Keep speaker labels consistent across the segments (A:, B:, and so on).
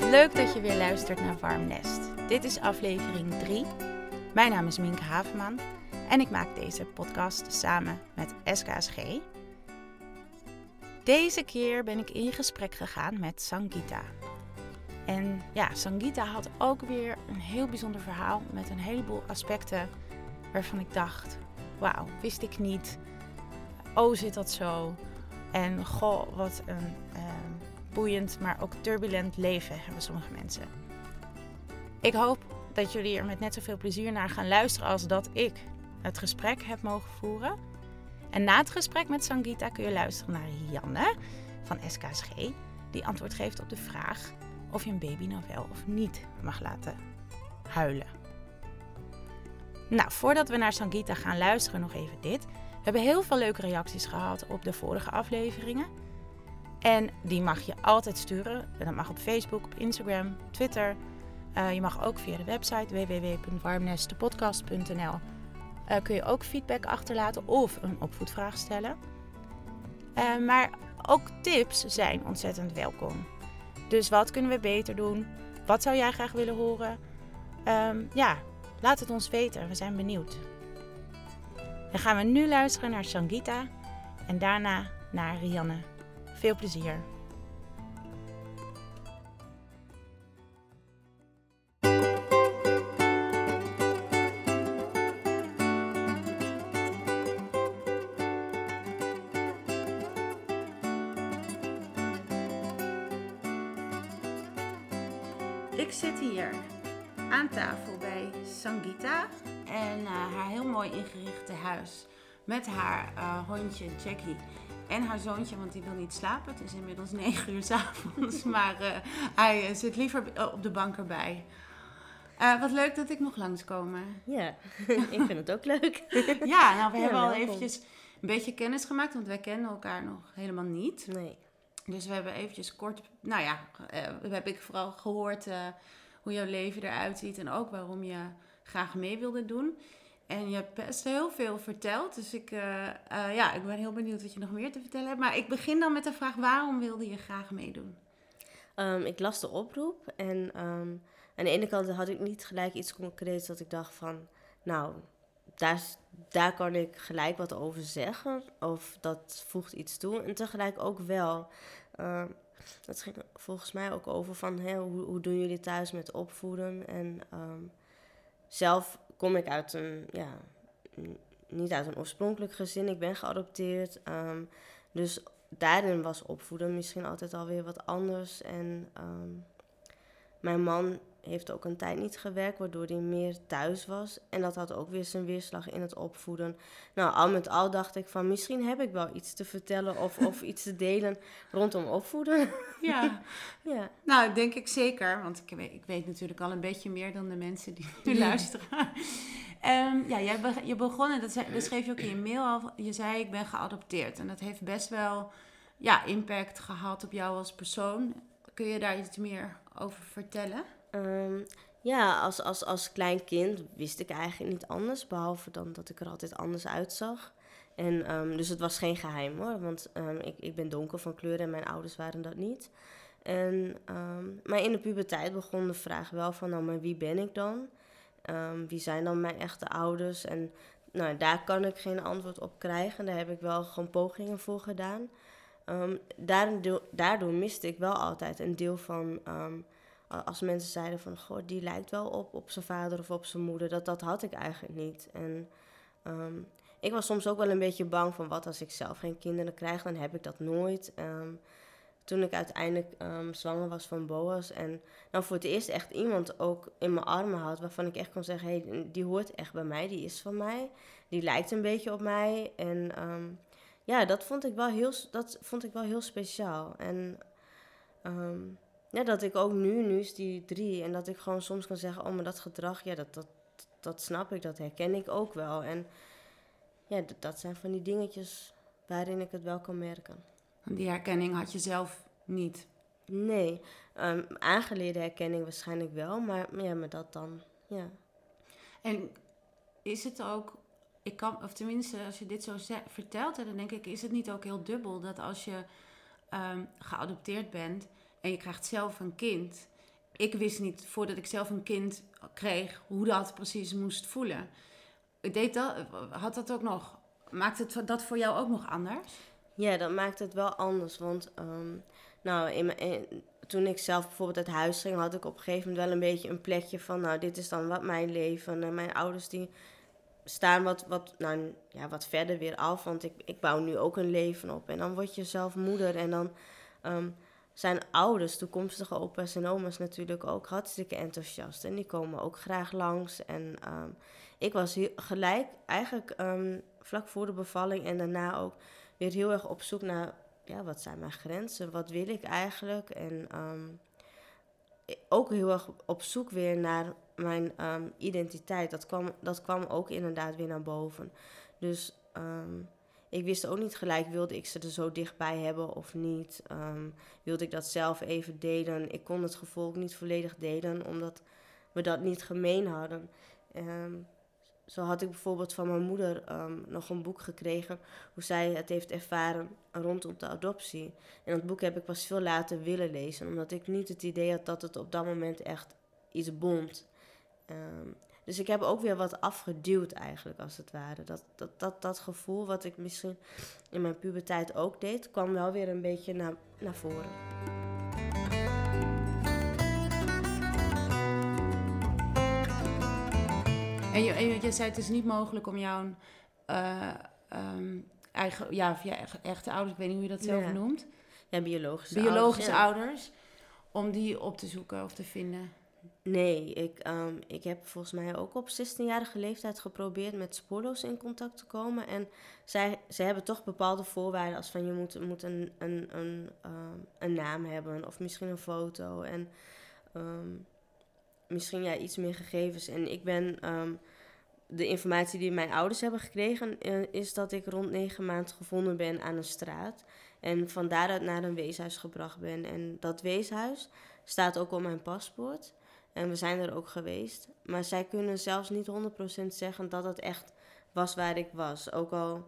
A: Leuk dat je weer luistert naar Warm Nest. Dit is aflevering 3. Mijn naam is Minke Havenman en ik maak deze podcast samen met SKSG. Deze keer ben ik in gesprek gegaan met Sangita. En ja, Sangita had ook weer een heel bijzonder verhaal met een heleboel aspecten waarvan ik dacht: wauw, wist ik niet. Oh, zit dat zo? En goh, wat een uh, boeiend, maar ook turbulent leven hebben sommige mensen. Ik hoop dat jullie er met net zoveel plezier naar gaan luisteren als dat ik het gesprek heb mogen voeren. En na het gesprek met Sangita kun je luisteren naar Janne van SKSG, die antwoord geeft op de vraag of je een baby nou wel of niet mag laten huilen. Nou, voordat we naar Sangita gaan luisteren, nog even dit. We hebben heel veel leuke reacties gehad op de vorige afleveringen. En die mag je altijd sturen. En dat mag op Facebook, op Instagram, Twitter. Uh, je mag ook via de website www.warmnestepodcast.nl uh, kun je ook feedback achterlaten of een opvoedvraag stellen. Uh, maar ook tips zijn ontzettend welkom. Dus wat kunnen we beter doen? Wat zou jij graag willen horen? Um, ja, laat het ons weten. We zijn benieuwd. Dan gaan we nu luisteren naar Sangita en daarna naar Rianne. Veel plezier. Ik zit hier aan tafel bij Sangita en uh, haar heel mooi ingerichte huis met haar uh, hondje Jackie en haar zoontje, want die wil niet slapen. Het is inmiddels 9 uur s avonds, maar uh, hij zit liever op de bank erbij. wat leuk dat ik nog langskomen.
B: Ja, ik vind het ook leuk.
A: ja, nou we ja, hebben al eventjes een beetje kennis gemaakt, want wij kennen elkaar nog helemaal niet.
B: Nee.
A: Dus we hebben eventjes kort, nou ja, uh, heb ik vooral gehoord uh, hoe jouw leven eruit ziet en ook waarom je graag mee wilde doen. En je hebt best heel veel verteld, dus ik, uh, ja, ik ben heel benieuwd wat je nog meer te vertellen hebt. Maar ik begin dan met de vraag, waarom wilde je graag meedoen?
B: Um, ik las de oproep en um, aan de ene kant had ik niet gelijk iets concreets dat ik dacht van, nou, daar, daar kan ik gelijk wat over zeggen. Of dat voegt iets toe. En tegelijk ook wel. Uh, dat ging volgens mij ook over van hoe, hoe doen jullie thuis met opvoeden. En um, zelf kom ik uit een, ja, niet uit een oorspronkelijk gezin. Ik ben geadopteerd. Um, dus daarin was opvoeden misschien altijd alweer wat anders. En um, mijn man heeft ook een tijd niet gewerkt, waardoor hij meer thuis was. En dat had ook weer zijn weerslag in het opvoeden. Nou, al met al dacht ik van misschien heb ik wel iets te vertellen of, of iets te delen rondom opvoeden.
A: Ja. ja, nou denk ik zeker, want ik weet, ik weet natuurlijk al een beetje meer dan de mensen die nu luisteren. um, ja, jij be, je begon, en dat, zei, dat schreef je ook in je mail al, je zei ik ben geadopteerd. En dat heeft best wel ja, impact gehad op jou als persoon. Kun je daar iets meer over vertellen?
B: Um, ja, als, als, als klein kind wist ik eigenlijk niet anders, behalve dan dat ik er altijd anders uitzag. En, um, dus het was geen geheim hoor, want um, ik, ik ben donker van kleur en mijn ouders waren dat niet. En, maar in de puberteit begon de vraag wel van, nou, maar wie ben ik dan? wie zijn dan mijn echte ouders? En nou, daar kan ik geen antwoord op krijgen. Daar heb ik wel gewoon pogingen voor gedaan. daardoor, daardoor miste ik wel altijd een deel van als mensen zeiden van, goh, die lijkt wel op, op zijn vader of op zijn moeder. Dat, dat had ik eigenlijk niet. En um, ik was soms ook wel een beetje bang van, wat als ik zelf geen kinderen krijg, dan heb ik dat nooit. Um, toen ik uiteindelijk um, zwanger was van Boas en nou voor het eerst echt iemand ook in mijn armen had waarvan ik echt kon zeggen, hey, die hoort echt bij mij, die is van mij, die lijkt een beetje op mij. En ja, dat vond ik wel heel, dat vond ik wel heel speciaal. En ja, dat ik ook nu, nu is die drie. En dat ik gewoon soms kan zeggen, oh, maar dat gedrag, ja, dat, dat, dat snap ik, dat herken ik ook wel. En ja, dat zijn van die dingetjes waarin ik het wel kan merken.
A: Die herkenning had je zelf niet?
B: Nee, um, aangeleerde herkenning waarschijnlijk wel, maar ja, maar dat dan, ja.
A: En is het ook, ik kan, of tenminste als je dit zo vertelt, dan denk ik, is het niet ook heel dubbel dat als je um, geadopteerd bent en je krijgt zelf een kind, ik wist niet voordat ik zelf een kind kreeg hoe dat precies moest voelen. Deed dat, had dat ook nog, maakt het dat voor jou ook nog anders?
B: Ja, dat maakt het wel anders. Want ehm, nou, in toen ik zelf bijvoorbeeld uit huis ging, had ik op een gegeven moment wel een beetje een plekje van, nou, dit is dan wat mijn leven. En mijn ouders die staan wat, wat, nou, ja, wat verder weer af, want ik, ik bouw nu ook een leven op. En dan word je zelf moeder en dan ehm, zijn ouders, toekomstige opa's en oma's natuurlijk ook hartstikke enthousiast. En die komen ook graag langs. En ehm, ik was gelijk, eigenlijk ehm, vlak voor de bevalling en daarna ook weer heel erg op zoek naar, ja, wat zijn mijn grenzen? Wat wil ik eigenlijk? En ook heel erg op zoek weer naar mijn ehm, identiteit. Dat kwam, dat kwam ook inderdaad weer naar boven. Dus ehm, ik wist ook niet gelijk, wilde ik ze er zo dichtbij hebben of niet. Um, wilde ik dat zelf even delen. Ik kon het gevoel ook niet volledig delen, omdat we dat niet gemeen hadden. zo had ik bijvoorbeeld van mijn moeder nog een boek gekregen hoe zij het heeft ervaren rondom de adoptie. En dat boek heb ik pas veel later willen lezen, omdat ik niet het idee had dat het op dat moment echt iets bond. Ehm, dus ik heb ook weer wat afgeduwd eigenlijk, als het ware. Dat, dat, dat, dat gevoel wat ik misschien in mijn puberteit ook deed, kwam wel weer een beetje naar, naar voren.
A: En je, en je zei het is niet mogelijk om jouw uh, um, eigen, ja, je echte ouders, ik weet niet hoe je dat zelf noemt.
B: Ja, biologische,
A: biologische ouders, ouders, om die op te zoeken of te vinden.
B: Nee, ik, um, ik heb volgens mij ook op 16-jarige leeftijd geprobeerd met spoorloos in contact te komen. En zij, zij hebben toch bepaalde voorwaarden als van je moet, moet een, een, een, um, een naam hebben of misschien een foto. En um, misschien ja, iets meer gegevens. En ik ben, de informatie die mijn ouders hebben gekregen, uh, is dat ik rond negen maanden gevonden ben aan een straat. En van daaruit naar een weeshuis gebracht ben. En dat weeshuis staat ook op mijn paspoort. En we zijn er ook geweest. Maar zij kunnen zelfs niet 100% zeggen dat het echt was waar ik was. Ook al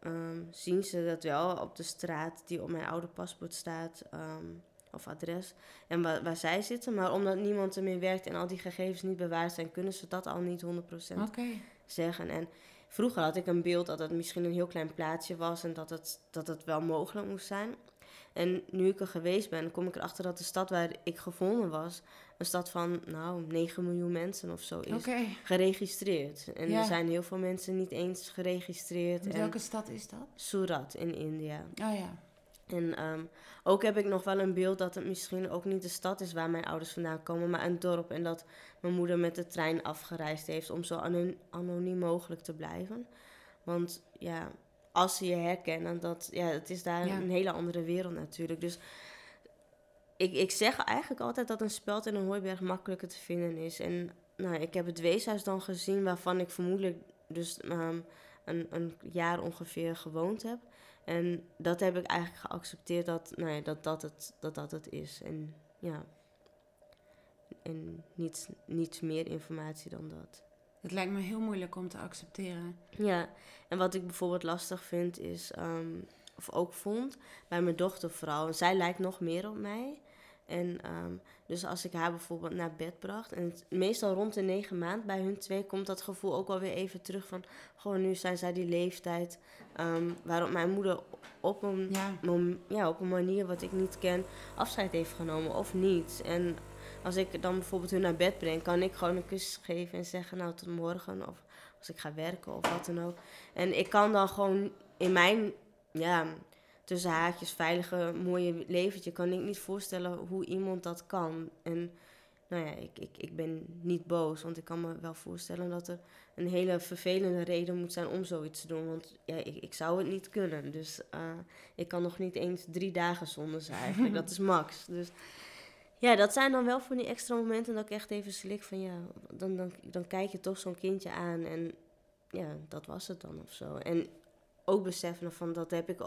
B: um, zien ze dat wel op de straat die op mijn oude paspoort staat. Um, of adres. En waar, waar, zij zitten. Maar omdat niemand ermee werkt en al die gegevens niet bewaard zijn, kunnen ze dat al niet 100% okay. zeggen. En vroeger had ik een beeld dat het misschien een heel klein plaatsje was en dat het, dat het wel mogelijk moest zijn. En nu ik er geweest ben, kom ik erachter dat de stad waar ik gevonden was, een stad van nou 9 miljoen mensen of zo is geregistreerd. En er zijn heel veel mensen niet eens geregistreerd.
A: In welke stad is dat?
B: Surat in India.
A: Oh ja.
B: En um, ook heb ik nog wel een beeld dat het misschien ook niet de stad is waar mijn ouders vandaan komen, maar een dorp. En dat mijn moeder met de trein afgereisd heeft om zo anoniem mogelijk te blijven. Want ja, als ze je herkennen, dat, ja, het is daar een hele andere wereld natuurlijk. Dus ik, ik zeg eigenlijk altijd dat een speld in een hooiberg makkelijker te vinden is. En nou, ik heb het weeshuis dan gezien waarvan ik vermoedelijk dus um, een, een jaar ongeveer gewoond heb. En dat heb ik eigenlijk geaccepteerd dat nou ja, dat, dat, het, dat dat het is. En ja, en niets, niets meer informatie dan dat.
A: Het lijkt me heel moeilijk om te accepteren.
B: Ja, en wat ik bijvoorbeeld lastig vind is, um, of ook vond, bij mijn dochter vooral. Zij lijkt nog meer op mij. En um, dus als ik haar bijvoorbeeld naar bed bracht, en meestal rond de negen maand bij hun twee komt dat gevoel ook alweer even terug van, gewoon nu zijn zij die leeftijd um, waarop mijn moeder op een, ja. ja. op een manier wat ik niet ken afscheid heeft genomen of niet. En als ik dan bijvoorbeeld hun naar bed breng, kan ik gewoon een kus geven en zeggen, nou tot morgen. Of als ik ga werken of wat dan ook. En ik kan dan gewoon in mijn, ja, tussen haakjes, veilige, mooie leventje, kan ik niet voorstellen hoe iemand dat kan. En nou ja, ik, ik, ik ben niet boos, want ik kan me wel voorstellen dat er een hele vervelende reden moet zijn om zoiets te doen. Want ja, ik, ik zou het niet kunnen. Dus uh, ik kan nog niet eens drie dagen zonder zijn eigenlijk. dat is max. Dus ja, dat zijn dan wel van die extra momenten dat ik echt even slik van ja, dan, dan, dan kijk je toch zo'n kindje aan en ja, dat was het dan of zo. En ook beseffen van dat heb ik,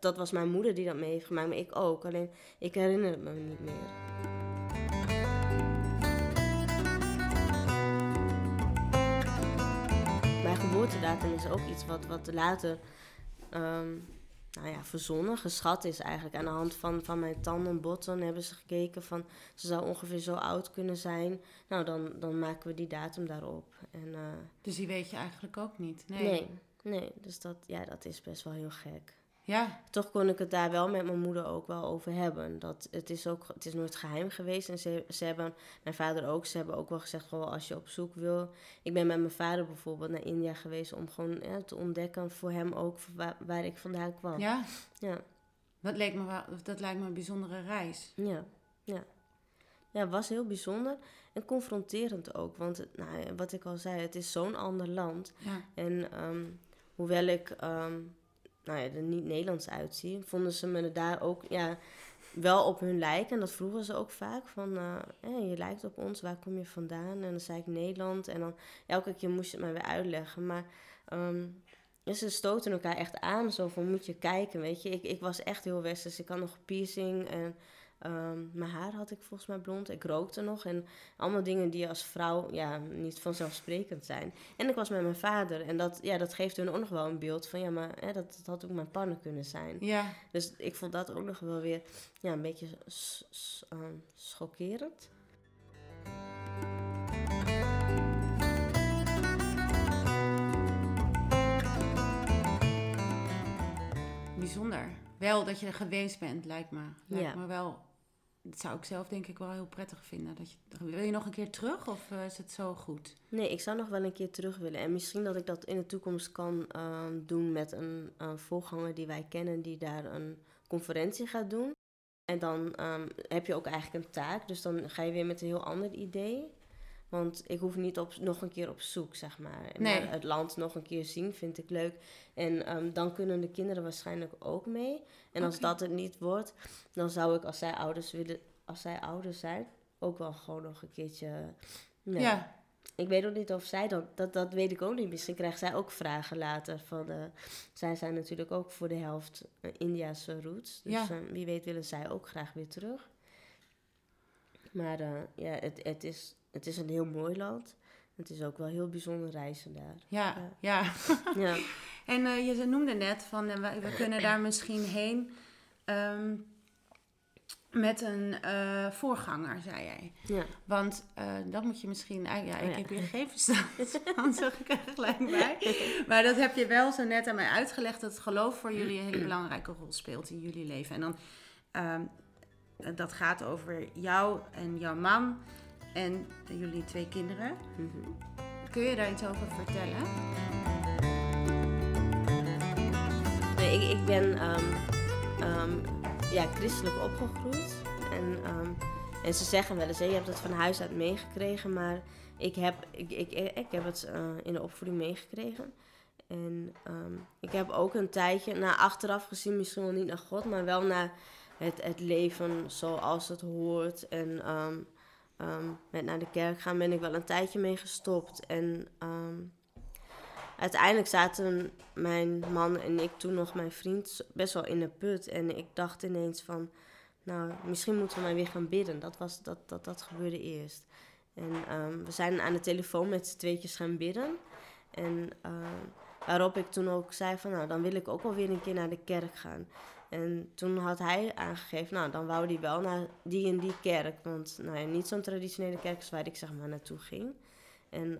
B: dat was mijn moeder die dat mee heeft gemaakt, maar ik ook. Alleen ik herinner het me niet meer. Mijn geboortedatum is ook iets wat, wat later um, nou ja, verzonnen, geschat is eigenlijk. Aan de hand van, van mijn tanden en botten hebben ze gekeken van... ze zou ongeveer zo oud kunnen zijn. Nou, dan, dan maken we die datum daarop. En, eh,
A: dus die weet je eigenlijk ook niet?
B: Nee. nee. Nee, dus dat, ja, dat is best wel heel gek.
A: Ja.
B: Toch kon ik het daar wel met mijn moeder ook wel over hebben. Dat, het, is ook, het is nooit geheim geweest. En ze, ze hebben, mijn vader ook, ze hebben ook wel gezegd: gewoon als je op zoek wil. Ik ben met mijn vader bijvoorbeeld naar India geweest om gewoon ja, te ontdekken voor hem ook waar, waar ik vandaan kwam.
A: Ja.
B: Ja.
A: Dat, leek me wel, dat lijkt me een bijzondere reis.
B: Ja, ja. Ja, was heel bijzonder en confronterend ook. Want nou, wat ik al zei, het is zo'n ander land.
A: Ja.
B: En um, hoewel ik um, nou ja, er niet Nederlands uitzie, vonden ze me daar ook ja, wel op hun lijken. En dat vroegen ze ook vaak. Van, uh, je lijkt op ons, waar kom je vandaan? En dan zei ik Nederland. En dan elke keer moest je het maar weer uitleggen. Maar um, ze stoten elkaar echt aan. Zo van, moet je kijken, weet je. Ik, ik was echt heel westers. Ik had nog piercing en Um, mijn haar had ik volgens mij blond. Ik rookte nog. En allemaal dingen die als vrouw ja, niet vanzelfsprekend zijn. En ik was met mijn vader. En dat, ja, dat geeft hun ook nog wel een beeld van... ja, maar hè, dat, dat had ook mijn partner kunnen zijn.
A: Ja.
B: Dus ik vond dat ook nog wel weer ja, een beetje um, schokkerend.
A: Bijzonder. Wel dat je er geweest bent, lijkt me. Lijkt ja. me wel dat zou ik zelf denk ik wel heel prettig vinden. Dat je, wil je nog een keer terug of uh, is het zo goed?
B: Nee, ik zou nog wel een keer terug willen. En misschien dat ik dat in de toekomst kan uh, doen met een uh, voorganger die wij kennen, die daar een conferentie gaat doen. En dan um, heb je ook eigenlijk een taak. Dus dan ga je weer met een heel ander idee. Want ik hoef niet op, nog een keer op zoek, zeg maar.
A: Nee.
B: maar het land nog een keer zien vind ik leuk. En um, dan kunnen de kinderen waarschijnlijk ook mee. En als okay. dat het niet wordt, dan zou ik als zij ouders willen, als zij ouders zijn, ook wel gewoon nog een keertje. Nee.
A: Ja.
B: Ik weet ook niet of zij dat, dat, dat weet ik ook niet. Misschien krijgt zij ook vragen later. Van de, zij zijn natuurlijk ook voor de helft uh, Indiase roots. Dus
A: ja.
B: uh, wie weet willen zij ook graag weer terug. Maar uh, ja, het, het, is, het is een heel mooi land. Het is ook wel heel bijzonder reizen daar.
A: Ja, ja.
B: ja. ja.
A: en uh, je noemde net van we, we kunnen daar misschien heen um, met een uh, voorganger, zei jij.
B: Ja.
A: Want dat moet je misschien... ja, ik oh, ja. heb hier gegevens staan, zeg ik er gelijk bij. Maar dat heb je wel zo net aan mij uitgelegd... dat geloof voor jullie een hele belangrijke rol speelt in jullie leven. En dan... Um, dat gaat over jou en jouw man en jullie twee kinderen.
B: Mm -hmm.
A: Kun je daar iets over vertellen?
B: Nee, ik, ik ben um, um, ja, christelijk opgegroeid. En, um, en ze zeggen wel eens, je hebt het van huis uit meegekregen. Maar ik heb, ik, ik, ik heb het uh, in de opvoeding meegekregen. En ik heb ook een tijdje, nou achteraf gezien misschien wel niet naar God, maar wel naar het, het leven zoals het hoort. En um, met naar de kerk gaan ben ik wel een tijdje mee gestopt. En um, uiteindelijk zaten mijn man en ik, toen nog mijn vriend, best wel in de put. En ik dacht ineens van, nou, misschien moeten we maar weer gaan bidden. Dat, was, dat, dat, dat gebeurde eerst. En we zijn aan de telefoon met z'n tweetjes gaan bidden. En waarop ik toen ook zei van, nou, dan wil ik ook wel weer een keer naar de kerk gaan. En toen had hij aangegeven, nou, dan wou hij wel naar die en die kerk. Want nou ja, niet zo'n traditionele kerk is waar ik zeg maar naartoe ging. En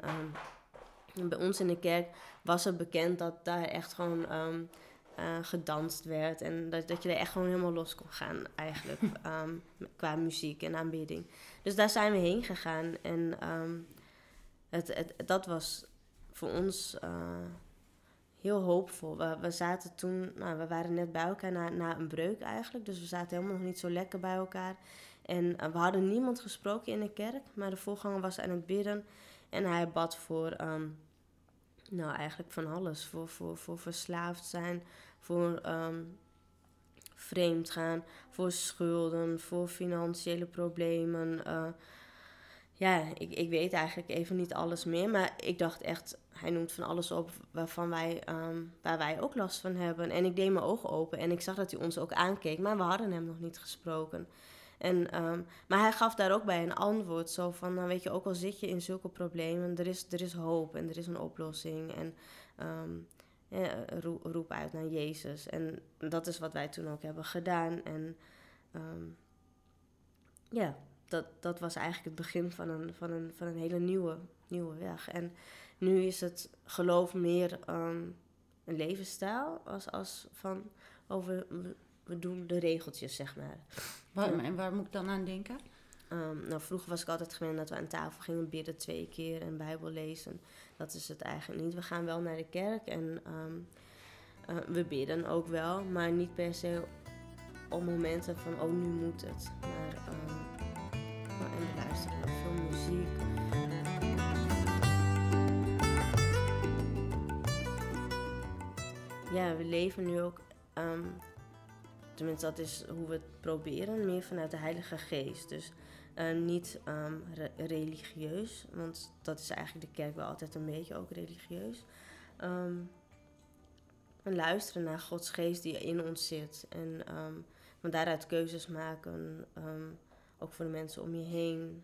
B: um, bij ons in de kerk was het bekend dat daar echt gewoon um, uh, gedanst werd. En dat, dat je er echt gewoon helemaal los kon gaan eigenlijk. um, qua muziek en aanbidding. Dus daar zijn we heen gegaan. En het, het, dat was voor ons... Uh, heel hoopvol. We, we zaten toen, nou, we waren net bij elkaar na, na een breuk eigenlijk. Dus we zaten helemaal nog niet zo lekker bij elkaar. En uh, we hadden niemand gesproken in de kerk. Maar de voorganger was aan het bidden. En hij bad voor, um, nou eigenlijk van alles. Voor, voor, voor verslaafd zijn, voor um, vreemd gaan, voor schulden, voor financiële problemen. Uh, ja, ik, ik weet eigenlijk even niet alles meer. Maar ik dacht echt, hij noemt van alles op waarvan wij, um, waar wij ook last van hebben. En ik deed mijn ogen open en ik zag dat hij ons ook aankeek. Maar we hadden hem nog niet gesproken. En, um, maar hij gaf daar ook bij een antwoord. Zo van, nou weet je, ook al zit je in zulke problemen, er is, er is hoop en er is een oplossing. En, um, roep, uit naar Jezus. En dat is wat wij toen ook hebben gedaan. En ehm, ja, dat, dat was eigenlijk het begin van een, van een, van een hele nieuwe, nieuwe weg. En nu is het geloof meer ehm, een levensstijl als, als van over we, we doen de regeltjes, zeg maar.
A: En waar moet ik dan aan denken?
B: Ehm, nou, vroeger was ik altijd gewend dat we aan tafel gingen bidden twee keer en Bijbel lezen. Dat is het eigenlijk niet. We gaan wel naar de kerk en ehm, eh, we bidden ook wel, maar niet per se op momenten van, oh, nu moet het. Maar, um, en we luisteren naar veel muziek. Ja, we leven nu ook, tenminste dat is hoe we het proberen, meer vanuit de Heilige Geest. Dus uh, niet re religieus, want dat is eigenlijk de kerk wel altijd een beetje ook religieus. En luisteren naar Gods geest die in ons zit. En van daaruit keuzes maken, ook voor de mensen om je heen.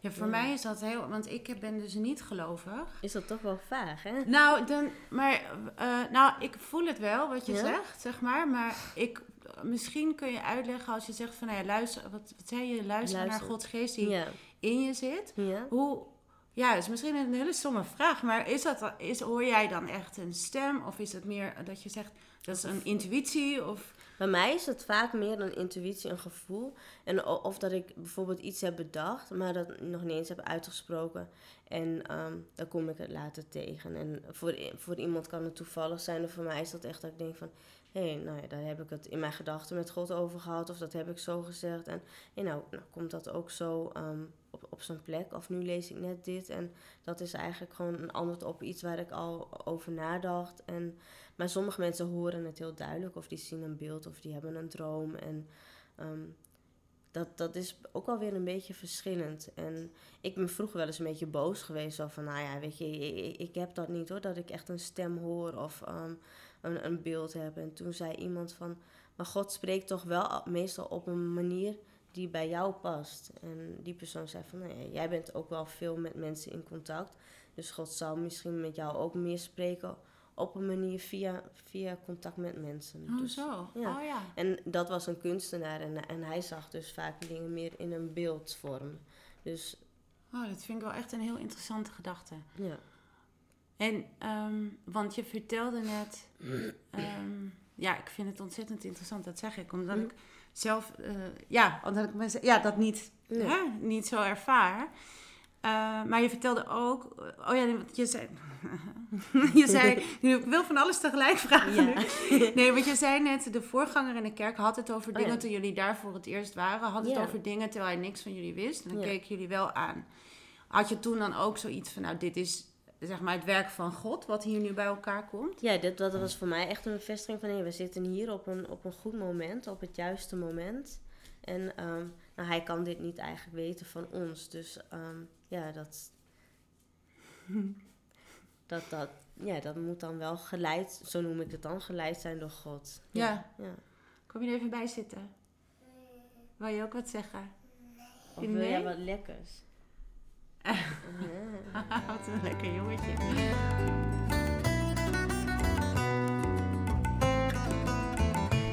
A: Ja, voor mij is dat heel, want ik ben dus niet gelovig.
B: Is dat toch wel vaag, hè?
A: Nou, dan, maar, uh, nou, ik voel het wel wat je ja? zegt, zeg maar. Maar ik misschien kun je uitleggen als je zegt van, nou ja, luister, wat, wat zei je, luister, naar Gods geest die ja. in je zit.
B: Ja.
A: Hoe, ja, is misschien een hele stomme vraag, maar is dat, is, hoor jij dan echt een stem? Of is het meer dat je zegt, dat is een intuïtie? Of...
B: Bij mij is het vaak meer een intuïtie, een gevoel. En of dat ik bijvoorbeeld iets heb bedacht, maar dat nog niet eens heb uitgesproken. En um, dan kom ik het later tegen. En voor, voor iemand kan het toevallig zijn. En voor mij is dat echt dat ik denk van hé, hey, nou ja, daar heb ik het in mijn gedachten met God over gehad, of dat heb ik zo gezegd. En hey, nou, nou komt dat ook zo um, op, op zijn plek, of nu lees ik net dit. En dat is eigenlijk gewoon een antwoord op iets waar ik al over nadacht. En, maar sommige mensen horen het heel duidelijk, of die zien een beeld, of die hebben een droom. En um, dat, dat is ook alweer een beetje verschillend. En ik ben vroeger wel eens een beetje boos geweest. Zo van, nou ja, weet je, ik, heb dat niet hoor. Dat ik echt een stem hoor of um, een, een beeld heb. En toen zei iemand van, maar God spreekt toch wel meestal op een manier die bij jou past. En die persoon zei van, nou ja, jij bent ook wel veel met mensen in contact. Dus God zal misschien met jou ook meer spreken op een manier via, via contact met mensen.
A: Oh,
B: dus,
A: zo.
B: Ja.
A: Oh, ja.
B: En dat was een kunstenaar en, en hij zag dus vaak dingen meer in een beeldvorm. Dus...
A: Oh, dat vind ik wel echt een heel interessante gedachte.
B: Ja.
A: En, um, want je vertelde net... Um, ja, ik vind het ontzettend interessant, dat zeg ik. Omdat hm. ik zelf... Uh, ja, omdat ik me, ja, dat niet, nee. hè, niet zo ervaar. Uh, maar je vertelde ook, oh ja, je zei, je zei, ik wil van alles tegelijk vragen. Ja. Nee, want je zei net, de voorganger in de kerk had het over dingen oh, ja. toen jullie daar voor het eerst waren. Had het ja. over dingen terwijl hij niks van jullie wist. En dan keken jullie wel aan. Had je toen dan ook zoiets van, nou, dit is zeg maar het werk van God, wat hier nu bij elkaar komt?
B: Ja, dit, dat was voor mij echt een bevestiging van, hé, we zitten hier op een, op een goed moment, op het juiste moment. En um, nou, hij kan dit niet eigenlijk weten van ons. Dus um, ja, dat, dat, dat, ja, dat moet dan wel geleid, zo noem ik het dan, geleid zijn door God.
A: Ja. ja. Kom je er even bij zitten? Wil je ook wat zeggen?
B: Of wil jij wat lekkers?
A: wat een lekker jongetje.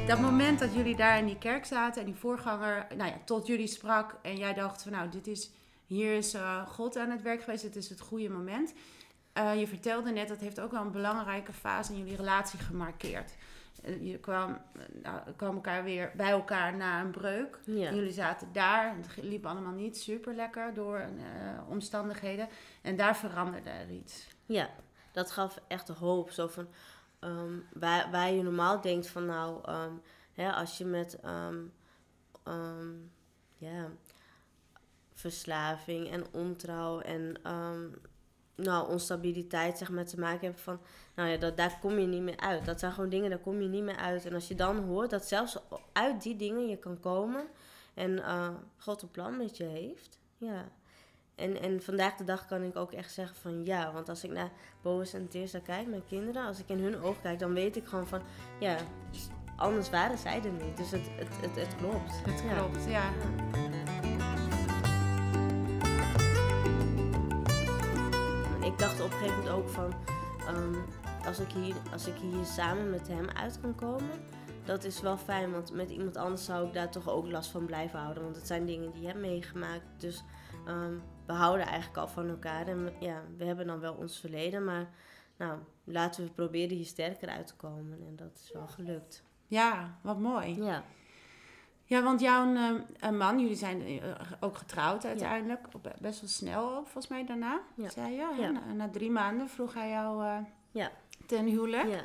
A: Dat moment dat jullie daar in die kerk zaten en die voorganger nou ja, tot jullie sprak en jij dacht van nou, dit is, hier is uh, God aan het werk geweest, dit is het goede moment. Uh, je vertelde net, dat heeft ook wel een belangrijke fase in jullie relatie gemarkeerd. Uh, je kwam, nou, kwam elkaar weer bij elkaar na een breuk.
B: Ja.
A: Jullie zaten daar, het liep allemaal niet super lekker door uh, omstandigheden. En daar veranderde er iets.
B: Ja, dat gaf echt hoop. Zo van, um, waar, waar je normaal denkt van nou, um, hè, als je met um, ja, verslaving en ontrouw en nou, onstabiliteit zeg maar, te maken hebt van, nou ja, dat, daar kom je niet meer uit. Dat zijn gewoon dingen, daar kom je niet meer uit. En als je dan hoort dat zelfs uit die dingen je kan komen en uh, God een plan met je heeft, ja. En, en vandaag de dag kan ik ook echt zeggen van ja, want als ik naar Boas en Teersa kijk, mijn kinderen, als ik in hun ogen kijk, dan weet ik gewoon van ja, anders waren zij er niet. Dus het, het, het, het klopt.
A: Het klopt, ja.
B: Ik dacht op een gegeven moment ook van, ehm, als, ik hier, als ik hier samen met hem uit kan komen, dat is wel fijn. Want met iemand anders zou ik daar toch ook last van blijven houden. Want het zijn dingen die je hebt meegemaakt. Dus ehm, we houden eigenlijk al van elkaar. En ja, we hebben dan wel ons verleden, maar nou, laten we proberen hier sterker uit te komen. En dat is wel gelukt.
A: Ja, wat mooi.
B: Ja.
A: Ja, want jouw uh, man, jullie zijn uh, ook getrouwd uiteindelijk. Ja. Best wel snel ook, volgens mij daarna, ja. zei je. Ja. Na, na, drie maanden vroeg hij jou uh,
B: ja.
A: ten huwelijk. Ja.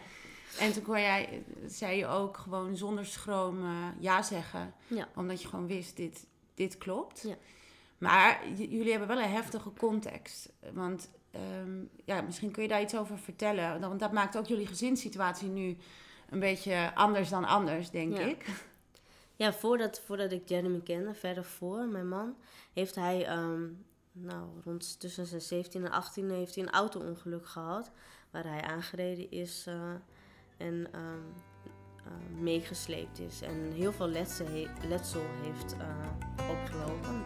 A: En toen kon jij, zei je ook gewoon zonder schroom ja zeggen.
B: Ja.
A: Omdat je gewoon wist, dit, dit klopt. Ja. Maar jullie hebben wel een heftige context. Want um, ja, misschien kun je daar iets over vertellen. Want dat maakt ook jullie gezinssituatie nu een beetje anders dan anders, denk ik.
B: Ja, voordat, voordat ik Jeremy kende, verder voor, mijn man, heeft hij, um, nou, rond tussen zijn 17 en 18 heeft hij een auto-ongeluk gehad. Waar hij aangereden is uh, en um, uh, meegesleept is. En heel veel letsel, letsel heeft uh, opgelopen.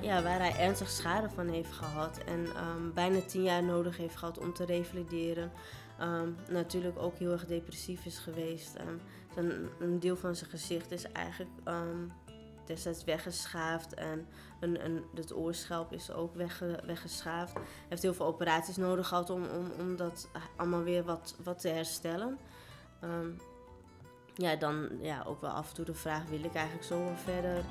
B: Ja, waar hij ernstig schade van heeft gehad. En um, bijna tien jaar nodig heeft gehad om te revalideren. Um, natuurlijk ook heel erg depressief is geweest. Een, een, deel van zijn gezicht is eigenlijk um, destijds weggeschaafd. En een, een, het oorschelp is ook wegge, weggeschaafd. Hij heeft heel veel operaties nodig gehad om, om, om dat allemaal weer wat, wat te herstellen. ja, dan ja, ook wel af en toe de vraag: wil ik eigenlijk zo verder?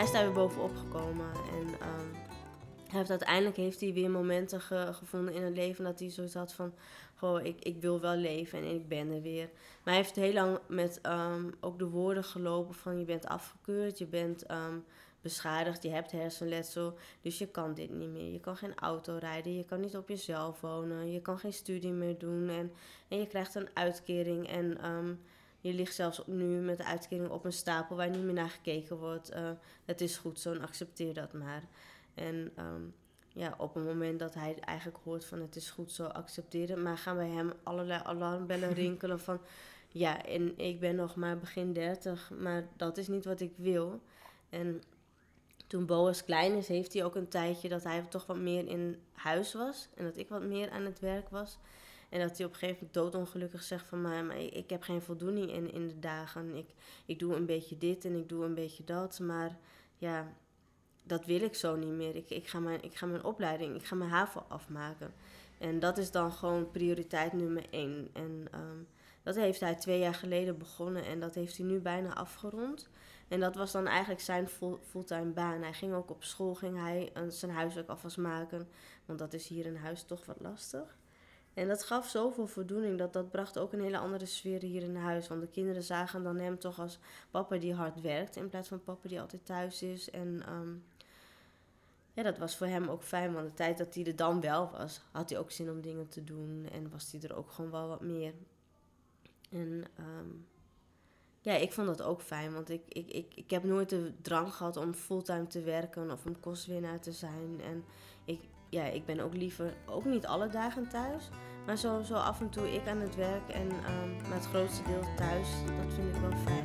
B: Hij is daar weer bovenop gekomen. En hij heeft, uiteindelijk heeft hij weer momenten ge, gevonden in het leven dat hij zoiets had van... Goh, ik, ik wil wel leven en ik ben er weer. Maar hij heeft heel lang met um, ook de woorden gelopen van... Je bent afgekeurd, je bent um, beschadigd, je hebt hersenletsel. Dus je kan dit niet meer. Je kan geen auto rijden, je kan niet op jezelf wonen. Je kan geen studie meer doen en, en je krijgt een uitkering en... Je ligt zelfs nu met de uitkering op een stapel waar niet meer naar gekeken wordt. Uh, het is goed zo en accepteer dat maar. En um, ja, op het moment dat hij eigenlijk hoort van het is goed zo, accepteren. Maar gaan bij hem allerlei alarmbellen rinkelen van... Ja, en ik ben nog maar begin 30, maar dat is niet wat ik wil. En toen Boas klein is, heeft hij ook een tijdje dat hij toch wat meer in huis was. En dat ik wat meer aan het werk was. En dat hij op een gegeven moment doodongelukkig zegt van mij, maar ik heb geen voldoening in, in de dagen. Ik, ik doe een beetje dit en ik doe een beetje dat. Maar ja, dat wil ik zo niet meer. Ik, ik, ga, mijn, ik ga mijn opleiding, ik ga mijn haven afmaken. En dat is dan gewoon prioriteit nummer één. En um, dat heeft hij twee jaar geleden begonnen en dat heeft hij nu bijna afgerond. En dat was dan eigenlijk zijn fulltime baan. Hij ging ook op school, ging hij zijn huiswerk alvast maken. Want dat is hier in huis toch wat lastig. En dat gaf zoveel voldoening. Dat, dat bracht ook een hele andere sfeer hier in huis. Want de kinderen zagen dan hem toch als papa die hard werkt. In plaats van papa die altijd thuis is. En um, ja, dat was voor hem ook fijn. Want de tijd dat hij er dan wel was, had hij ook zin om dingen te doen. En was hij er ook gewoon wel wat meer. En um, ja, ik vond dat ook fijn. Want ik, ik, ik, ik heb nooit de drang gehad om fulltime te werken of om kostwinnaar te zijn. En ik, ja, ik ben ook liever, ook niet alle dagen thuis. Maar zo, af en toe ik aan het werk en um, maar het grootste deel thuis. Dat vind ik wel fijn.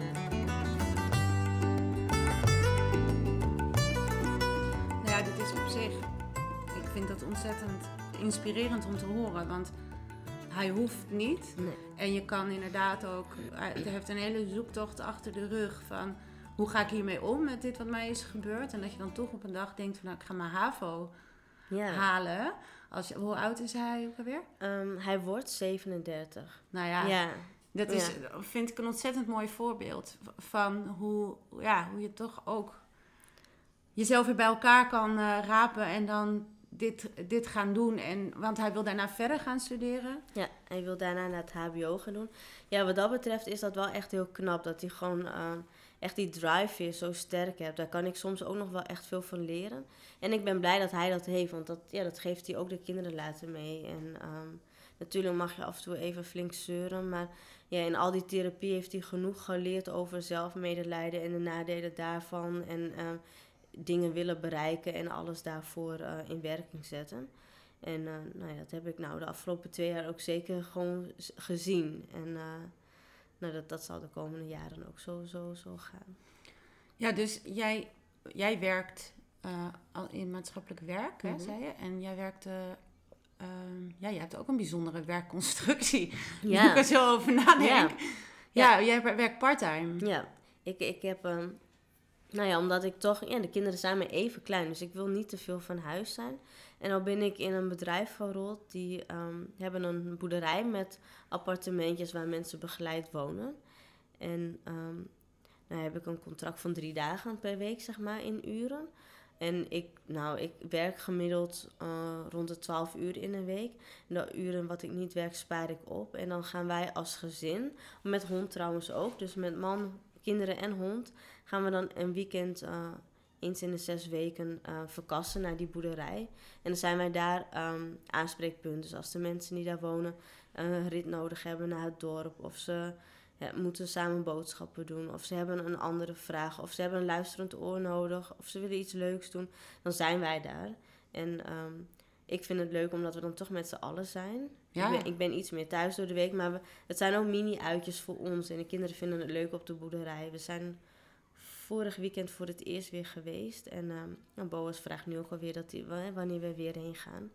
A: Nou ja, dit is op zich. Ik vind dat ontzettend inspirerend om te horen. Want hij hoeft niet.
B: Nee.
A: En je kan inderdaad ook. Hij heeft een hele zoektocht achter de rug van hoe ga ik hiermee om met dit wat mij is gebeurd. En dat je dan toch op een dag denkt van nou, ik ga mijn HAVO ja. halen. Als, hoe oud is hij ook alweer?
B: Um, hij wordt 37.
A: Nou ja,
B: ja.
A: dat is, vind ik een ontzettend mooi voorbeeld van hoe, ja, hoe je toch ook jezelf weer bij elkaar kan uh, rapen en dan dit, dit gaan doen. En, want hij wil daarna verder gaan studeren.
B: Ja, hij wil daarna naar het HBO gaan doen. Ja, wat dat betreft is dat wel echt heel knap. Dat hij gewoon uh, echt die drive weer zo sterk hebt. Daar kan ik soms ook nog wel echt veel van leren. En ik ben blij dat hij dat heeft, want dat, ja, dat geeft hij ook de kinderen later mee. En um, natuurlijk mag je af en toe even flink zeuren. Maar ja, in al die therapie heeft hij genoeg geleerd over zelfmedelijden en de nadelen daarvan. En ehm, dingen willen bereiken en alles daarvoor eh, in werking zetten. En eh, nou ja, dat heb ik nou de afgelopen twee jaar ook zeker gewoon gezien. En eh, nou, dat, dat zal de komende jaren ook sowieso zo gaan.
A: Ja, dus jij, jij werkt al in maatschappelijk werk, hè, mhm. zei je. En jij werkt ehm, ja, je hebt ook een bijzondere werkconstructie. Ja. Als ik er zo over nadenk. Ja, ja. jij werkt parttime.
B: Ja, ik, ik heb um, nou ja, omdat ik toch, ja, de kinderen zijn me even klein, dus ik wil niet te veel van huis zijn. En dan ben ik in een bedrijf van die um, hebben een boerderij met appartementjes waar mensen begeleid wonen. En um, nou heb ik een contract van drie dagen per week, zeg maar, in uren. En ik, nou, ik werk gemiddeld uh, rond de 12 uur in een week. En de uren wat ik niet werk, spaar ik op. En dan gaan wij als gezin, met hond trouwens ook, dus met man, kinderen en hond, gaan we dan een weekend uh, eens in de zes weken uh, verkassen naar die boerderij. En dan zijn wij daar um, aanspreekpunt. Dus als de mensen die daar wonen een rit nodig hebben naar het dorp, of ze moeten samen boodschappen doen, of ze hebben een andere vraag, of ze hebben een luisterend oor nodig, of ze willen iets leuks doen, dan zijn wij daar. En um, ik vind het leuk omdat we dan toch met z'n allen zijn. Ja. Ik, ben, ik, ben, iets meer thuis door de week, maar we, het zijn ook mini-uitjes voor ons. En de kinderen vinden het leuk op de boerderij. We zijn vorig weekend voor het eerst weer geweest. En um, Boas vraagt nu ook alweer dat die, wanneer we weer heen gaan.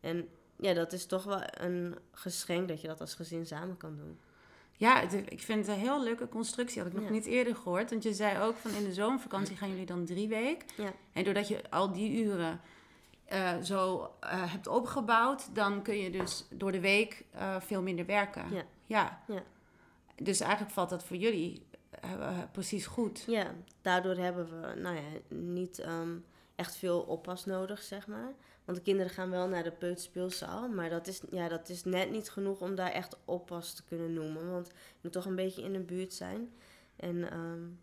B: En ja, dat is toch wel een geschenk dat je dat als gezin samen kan doen.
A: Ja, ik vind het een heel leuke constructie. Had ik nog niet eerder gehoord. Want je zei ook van in de zomervakantie gaan jullie dan drie weken. Ja. En doordat je al die uren uh, zo uh, hebt opgebouwd, dan kun je dus door de week uh, veel minder werken. Ja. ja. ja. Dus eigenlijk valt dat voor jullie precies goed.
B: Ja, daardoor hebben we nou ja, niet um, echt veel oppas nodig, zeg maar. Want de kinderen gaan wel naar de peuterspeelzaal. Maar dat is, ja, dat is net niet genoeg om daar echt oppas te kunnen noemen. Want je moet toch een beetje in de buurt zijn. En um,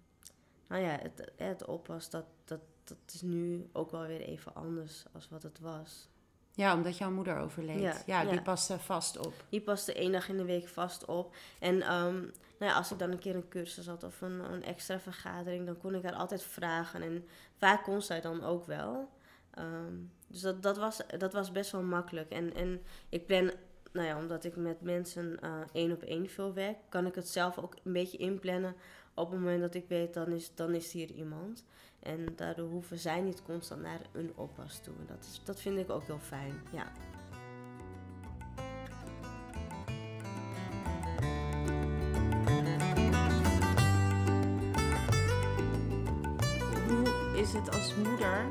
B: nou ja, het, het oppas, dat, dat, dat is nu ook wel weer even anders als wat het was.
A: Ja, omdat jouw moeder overleed. Ja, ja die paste vast op.
B: Die paste één dag in de week vast op. En um, nou ja, als ik dan een keer een cursus had of een, een extra vergadering, dan kon ik haar altijd vragen. En vaak kon zij dan ook wel. Um, dus dat, dat, was, dat was best wel makkelijk. En, en ik plan, nou ja, omdat ik met mensen uh, één op één veel werk, kan ik het zelf ook een beetje inplannen. Op het moment dat ik weet, dan is, dan is hier iemand. En daardoor hoeven zij niet constant naar een oppas toe. Dat, is, dat vind ik ook heel fijn, ja.
A: Hoe is het als moeder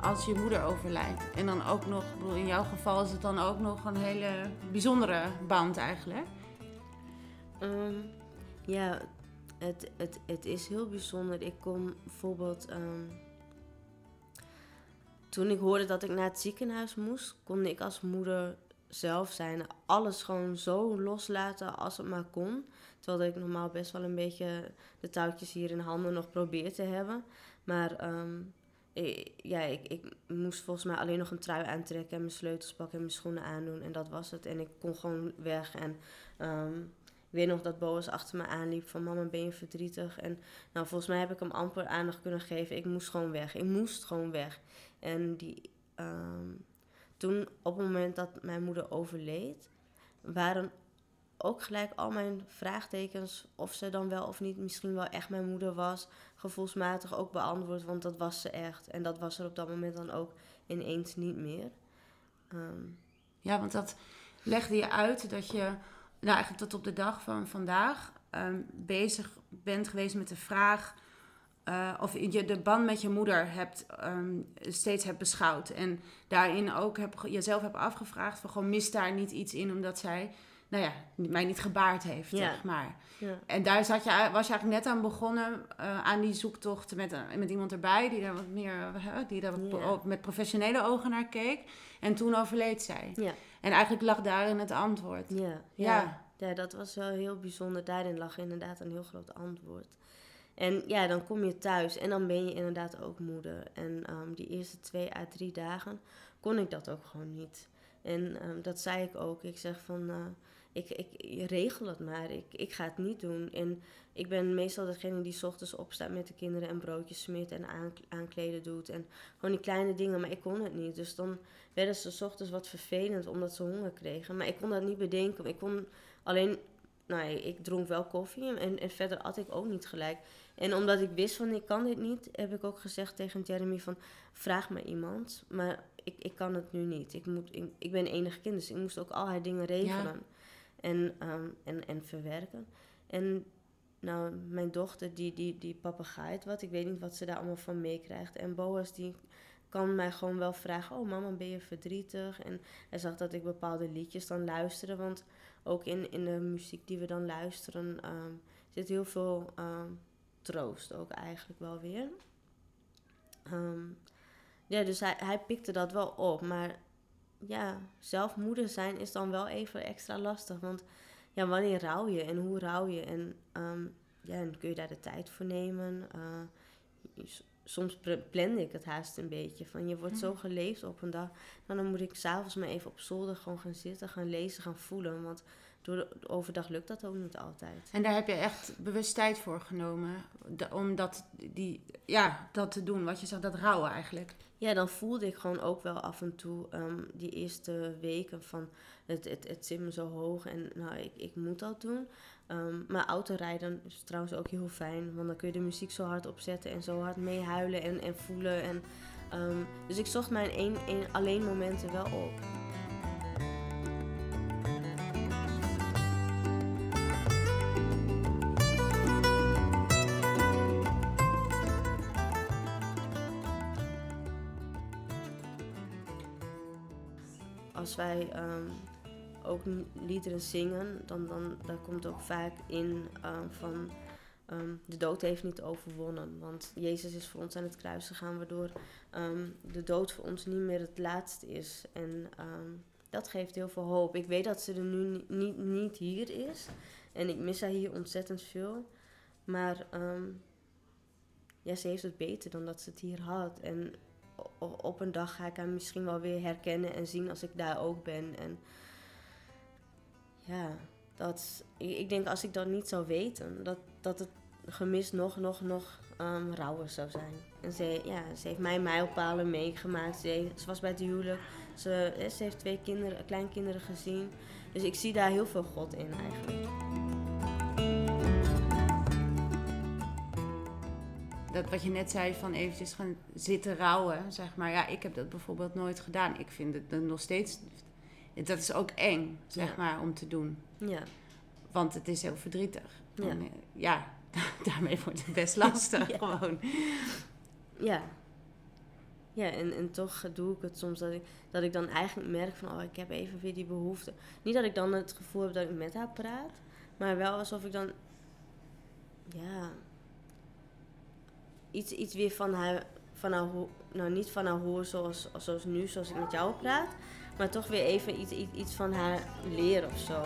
A: als je moeder overlijdt? En dan ook nog, in jouw geval is het dan ook nog een hele bijzondere band eigenlijk.
B: Um, ja, het, het, het is heel bijzonder. Ik kom bijvoorbeeld. Um, toen ik hoorde dat ik naar het ziekenhuis moest, kon ik als moeder zelf zijn. Alles gewoon zo loslaten als het maar kon. Terwijl ik normaal best wel een beetje de touwtjes hier in handen nog probeer te hebben. Maar um, ik, ja, ik, ik moest volgens mij alleen nog een trui aantrekken en mijn sleutels pakken en mijn schoenen aandoen. En dat was het. En ik kon gewoon weg. En um, ik weet nog dat Boas achter me aanliep van mama ben je verdrietig. En nou volgens mij heb ik hem amper aandacht kunnen geven. Ik moest gewoon weg. Ik moest gewoon weg. En die, um, toen op het moment dat mijn moeder overleed, waren ook gelijk al mijn vraagtekens of ze dan wel of niet misschien wel echt mijn moeder was, gevoelsmatig ook beantwoord, want dat was ze echt. En dat was er op dat moment dan ook ineens niet meer. Um,
A: ja, want dat legde je uit dat je nou eigenlijk tot op de dag van vandaag um, bezig bent geweest met de vraag uh, of je de band met je moeder hebt, um, steeds hebt beschouwd. En daarin ook heb, jezelf hebt afgevraagd van gewoon mist daar niet iets in omdat zij nou ja, mij niet gebaard heeft, zeg maar. Ja. En daar zat je, was je eigenlijk net aan begonnen, uh, aan die zoektocht met, uh, met iemand erbij, die daar wat meer, uh, die daar met professionele ogen naar keek. En toen overleed zij. Ja. En eigenlijk lag daarin het antwoord.
B: Ja, ja. ja. dat was wel heel bijzonder. Daarin lag inderdaad een heel groot antwoord. En ja, dan kom je thuis en dan ben je inderdaad ook moeder. En um, die eerste twee à drie dagen kon ik dat ook gewoon niet. En ehm, dat zei ik ook. Ik zeg van, uh, ik, ik, regel het maar. Ik, ik ga het niet doen. En ik ben meestal degene die s ochtends opstaat met de kinderen en broodjes smeert en aankleden doet. En gewoon die kleine dingen, maar ik kon het niet. Dus dan werden ze s ochtends wat vervelend omdat ze honger kregen. Maar ik kon dat niet bedenken. Ik kon alleen, nou ik dronk wel koffie en, en verder at ik ook niet gelijk. En omdat ik wist van ik kan dit niet, heb ik ook gezegd tegen Jeremy van vraag me iemand. Maar ik, ik kan het nu niet. Ik, moet, ik, ik ben enig kind, dus ik moest ook al haar dingen regelen. En, ehm, en, en verwerken. En nou, mijn dochter die, die, die papagaait wat. Ik weet niet wat ze daar allemaal van meekrijgt. En Boas die kan mij gewoon wel vragen: Oh, mama, ben je verdrietig? En hij zag dat ik bepaalde liedjes dan luisterde. Want ook in, in de muziek die we dan luisteren um, zit heel veel ehm, troost ook eigenlijk wel weer. Ehm, ja, dus hij, hij pikte dat wel op. Maar ja, zelf moeder zijn is dan wel even extra lastig. Want ja, wanneer rouw je en hoe rouw je? En ja, dan kun je daar de tijd voor nemen. Uh, soms plande ik het haast een beetje. Van je wordt zo mhm. geleefd op een dag. Nou, dan moet ik s'avonds maar even op zolder gewoon gaan zitten, gaan lezen, gaan voelen. Want door de, overdag lukt dat ook niet altijd.
A: En daar heb je echt bewust tijd voor genomen. om dat, die, ja, dat te doen. Wat je zegt, dat rouwen eigenlijk.
B: Ja, dan voelde ik gewoon ook wel af en toe um, die eerste weken van het, het, het zit me zo hoog en nou, ik, ik moet dat doen. Um, maar autorijden is trouwens ook heel fijn, want dan kun je de muziek zo hard opzetten en zo hard meehuilen en, en voelen. En, um, dus ik zocht mijn een, een, alleen momenten wel op. um, ook liederen zingen, dan, dan daar komt ook vaak in um, van um, de dood heeft niet overwonnen. Want Jezus is voor ons aan het kruis gegaan, waardoor de dood voor ons niet meer het laatste is. En dat geeft heel veel hoop. Ik weet dat ze er nu niet, niet hier is. En ik mis haar hier ontzettend veel. Maar ja, ze heeft het beter dan dat ze het hier had. En op een dag ga ik haar misschien wel weer herkennen en zien als ik daar ook ben. En ja, dat, ik, denk als ik dat niet zou weten, dat, dat het gemis nog, nog, nog um, rauwer zou zijn. En ze, ja, ze heeft mij mijlpalen meegemaakt. Ze, was bij het huwelijk. Ze, ze heeft twee kinderen, kleinkinderen gezien. Dus ik zie daar heel veel God in eigenlijk.
A: Dat wat je net zei van eventjes gaan zitten rouwen, zeg maar. Ja, ik heb dat bijvoorbeeld nooit gedaan. Ik vind het nog steeds dat is ook eng, zeg maar, om te doen. Ja. Want het is heel verdrietig. Ja, en, ja daarmee wordt het best lastig gewoon.
B: Ja. Ja, en, en toch doe ik het soms dat ik, dat ik dan eigenlijk merk van... oh, ik heb even weer die behoefte. Niet dat ik dan het gevoel heb dat ik met haar praat... maar wel alsof ik dan... ja... iets, iets weer van haar... Van haar nou, niet van haar hoor zoals, zoals nu, zoals ik met jou praat maar toch weer even iets, iets, iets van haar leren of zo.